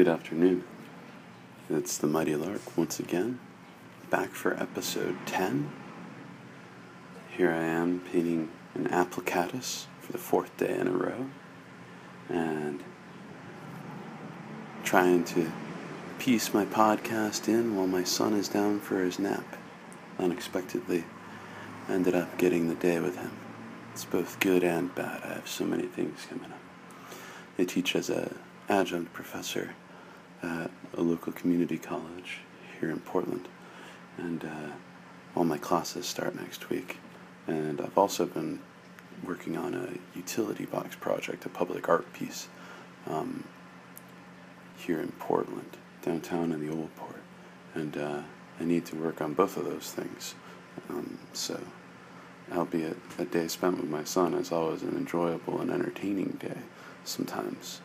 Good afternoon. It's the Mighty Lark once again, back for episode 10. Here I am painting an Apple Caddis for the fourth day in a row and trying to piece my podcast in while my son is down for his nap. Unexpectedly, ended up getting the day with him. It's both good and bad. I have so many things coming up. I teach as a adjunct professor at a local community college here in Portland, and uh, all my classes start next week. And I've also been working on a utility box project, a public art piece, um, here in Portland, downtown in the Old Port, and uh, I need to work on both of those things. Um, so, albeit a day spent with my son is always an enjoyable and entertaining day, sometimes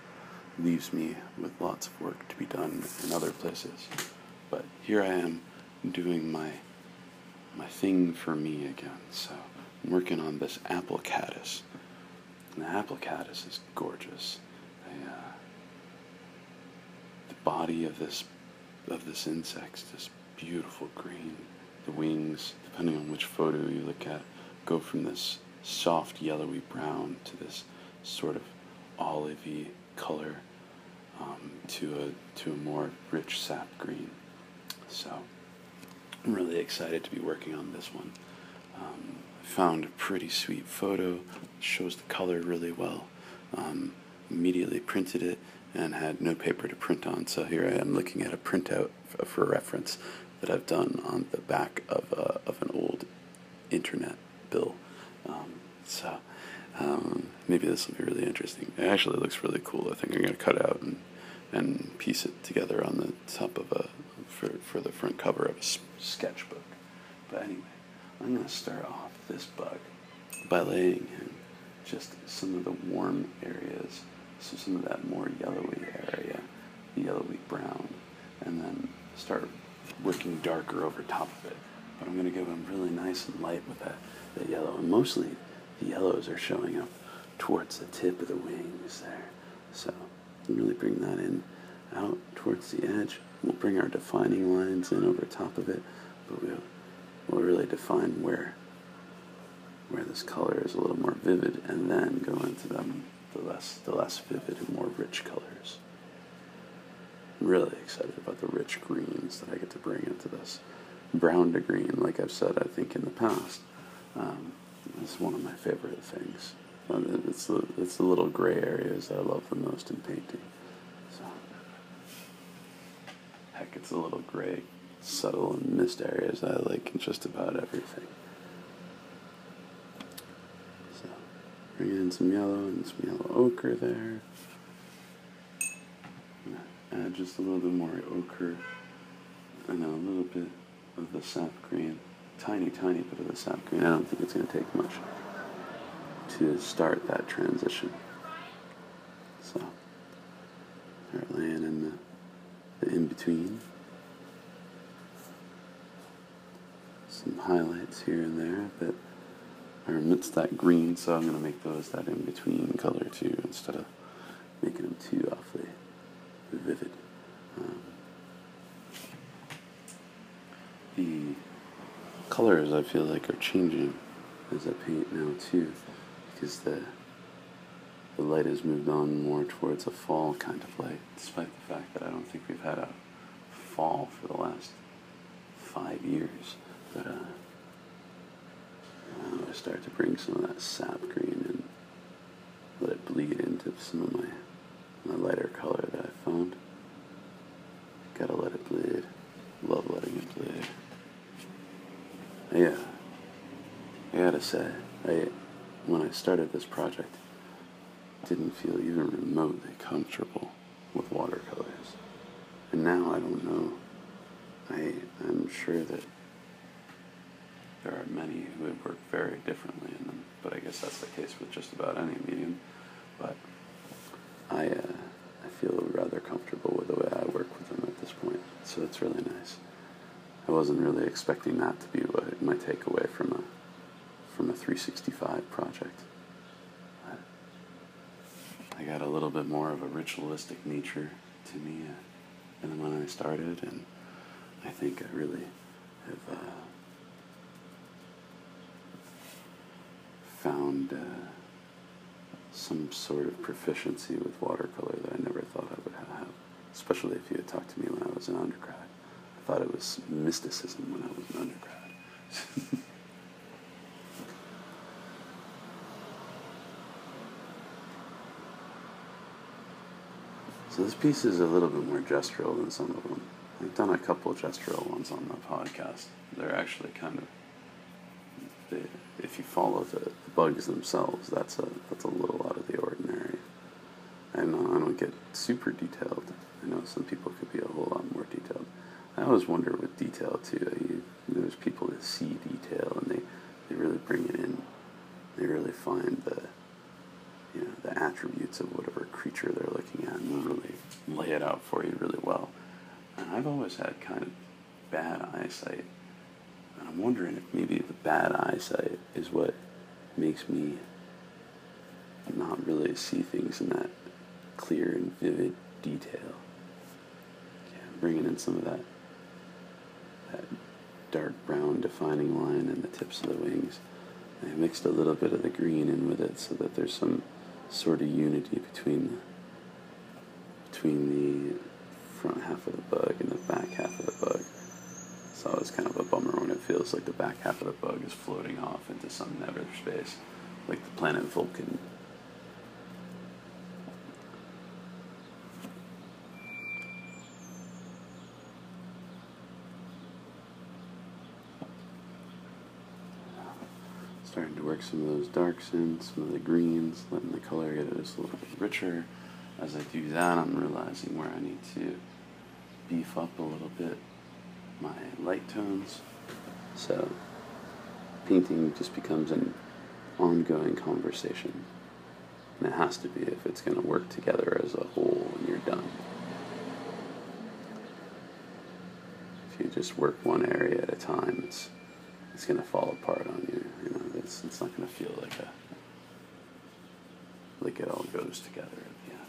leaves me with lots of work to be done in other places. But here I am doing my my thing for me again. So I'm working on this Apple Caddis. And the Apple Caddis is gorgeous. Uh, the body of this of this insect is this beautiful green. The wings, depending on which photo you look at, go from this soft yellowy brown to this sort of olivey color um, to a to a more rich sap green. So I'm really excited to be working on this one. Um, I found a pretty sweet photo, shows the color really well. Um, immediately printed it and had no paper to print on, so here I am looking at a printout f- for reference that I've done on the back of, uh, of an old internet bill. Um, so um, maybe this will be really interesting. It actually looks really cool. I think I'm going to cut out and, and piece it together on the top of a for, for the front cover of a s- sketchbook. But anyway, I'm going to start off this bug by laying in just some of the warm areas, so some of that more yellowy area, the yellowy brown, and then start working darker over top of it. But I'm going to go in really nice and light with that, that yellow, and mostly the yellows are showing up towards the tip of the wings there. So really bring that in out towards the edge. We'll bring our defining lines in over top of it, but we'll, we'll really define where where this color is a little more vivid, and then go into them the less the less vivid and more rich colors. I'm really excited about the rich greens that I get to bring into this. Brown to green, like I've said, I think in the past, um, is one of my favorite things. It's the, it's the little gray areas that I love the most in painting. So, heck, it's the little gray, subtle and mist areas that I like in just about everything. So, bring in some yellow and some yellow ochre there. Add just a little bit more ochre and a little bit of the sap green. Tiny, tiny bit of the sap green. I don't think it's going to take much to start that transition. So, start laying in the, the in between. Some highlights here and there that are amidst that green, so I'm going to make those that in between color too instead of making them too awfully vivid. Um, the colors I feel like are changing as I paint now too, because the the light has moved on more towards a fall kind of light, despite the fact that I don't think we've had a fall for the last five years. But uh, I start to bring some of that sap green and let it bleed into some of my my lighter color that I found. Gotta let it bleed. Love letting it bleed. Yeah. I gotta say, I when I started this project, didn't feel even remotely comfortable with watercolors. And now I don't know. I I'm sure that there are many who would work very differently in them, but I guess that's the case with just about any medium. But I uh, I feel rather comfortable with the way I work with them at this point, so it's really nice. I wasn't really expecting that to be what my takeaway from a from a 365 project. I got a little bit more of a ritualistic nature to me uh, than when I started, and I think I really have uh, found uh, some sort of proficiency with watercolor that I never thought I would have, especially if you had talked to me when I was an undergrad. I thought it was mysticism when I was an undergrad. So this piece is a little bit more gestural than some of them. I've done a couple gestural ones on the podcast. They're actually kind of, they, if you follow the, the, bugs themselves, that's a that's a little out of the ordinary. And uh, I don't get super detailed. I know some people could be a whole lot more detailed. I always wonder with detail too. You, there's people that see detail and they, they really bring it in. They really find the attributes of whatever creature they're looking at and really lay it out for you really well. And I've always had kind of bad eyesight. And I'm wondering if maybe the bad eyesight is what makes me not really see things in that clear and vivid detail. Yeah, bringing in some of that that dark brown defining line in the tips of the wings. I mixed a little bit of the green in with it so that there's some sort of unity between between the front half of the bug and the back half of the bug. So it's kind of a bummer when it feels like the back half of the bug is floating off into some nether space, like the planet Vulcan. Starting to work some of those darks in, some of the greens, letting the color get just a little bit richer. As I do that, I'm realizing where I need to beef up a little bit my light tones. So painting just becomes an ongoing conversation. And it has to be if it's going to work together as a whole when you're done. If you just work one area at a time, it's it's to fall apart on you. You know, it's, it's not to feel like a like it all goes together at the end.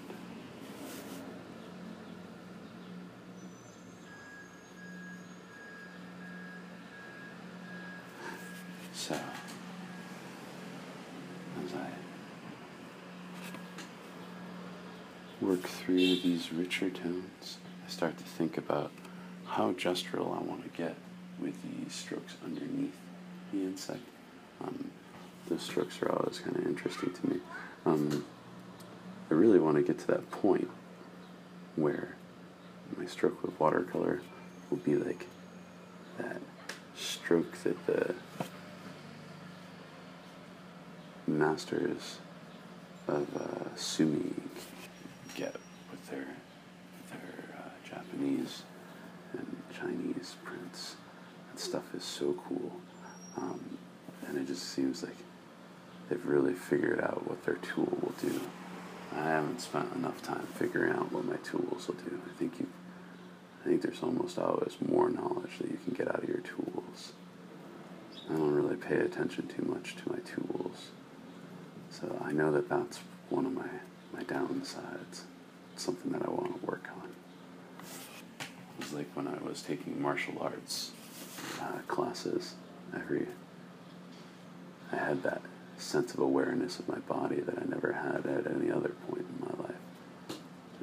So, as I work through these richer tones, I start to think about how gestural I want to get with the strokes underneath the insect. Um, those strokes are always kind of interesting to me. Um, I really want to get to that point where my stroke with watercolor will be like that stroke that the masters of uh, Sumi get with their, their uh, Japanese and Chinese prints. Stuff is so cool. Um, and it just seems like they've really figured out what their tool will do. I haven't spent enough time figuring out what my tools will do. I think you, I think there's almost always more knowledge that you can get out of your tools. I don't really pay attention too much to my tools. So I know that that's one of my, my downsides. It's something that I want to work on. It was like when I was taking martial arts uh, classes. Every I had that sense of awareness of my body that I never had at any other point in my life.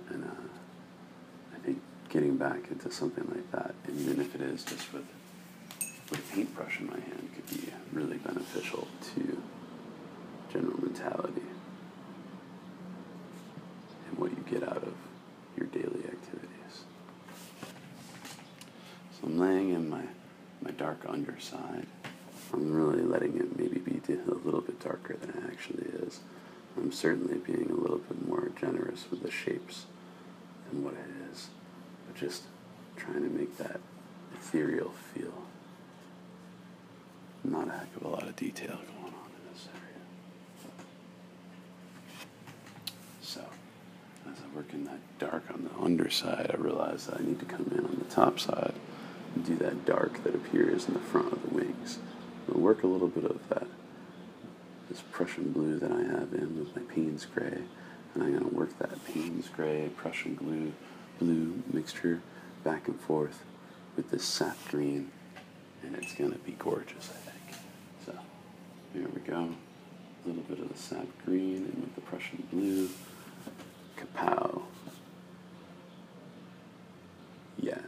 And uh, I think getting back into something like that, even if it is just with with a paintbrush in my hand, could be really beneficial to general mentality and what you get out of your daily activities. So I'm laying in my, my underside. I'm really letting it maybe be a little bit darker than it actually is. I'm certainly being a little bit more generous with the shapes than what it is, but just trying to make that ethereal feel. Not a heck of a lot of detail going on in this area. So, as I work in that dark on the underside, I realize that I need to come in on the top side do that dark that appears in the front of the wings. I'll work a little bit of that, this Prussian blue that I have in with my Payne's Gray, and I'm going to work that Payne's Gray Prussian blue blue mixture back and forth with this sap green, and it's gonna be gorgeous, I think. So here we go. A little bit of the sap green and with the Prussian blue. Kapow. Yeah,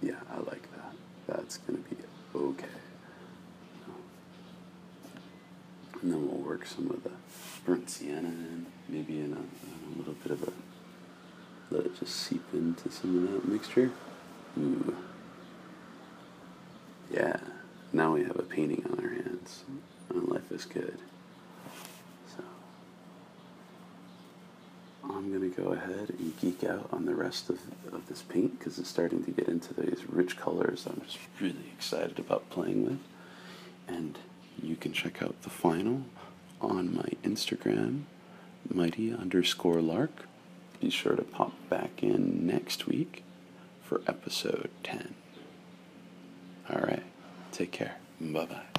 yeah, I like that. That's gonna be okay. And then we'll some of the burnt sienna in, maybe in a, a little bit of a, let it just seep into some of that mixture. Ooh. Yeah, now we have a painting on our hands. And life is good. So, I'm gonna go ahead and geek out on the rest of, of this paint because it's starting to get into these rich colors I'm just really excited about playing with. And you can check out the final on my Instagram, mighty underscore lark. Be sure to pop back in next week for episode 10. All right, take care. Bye bye.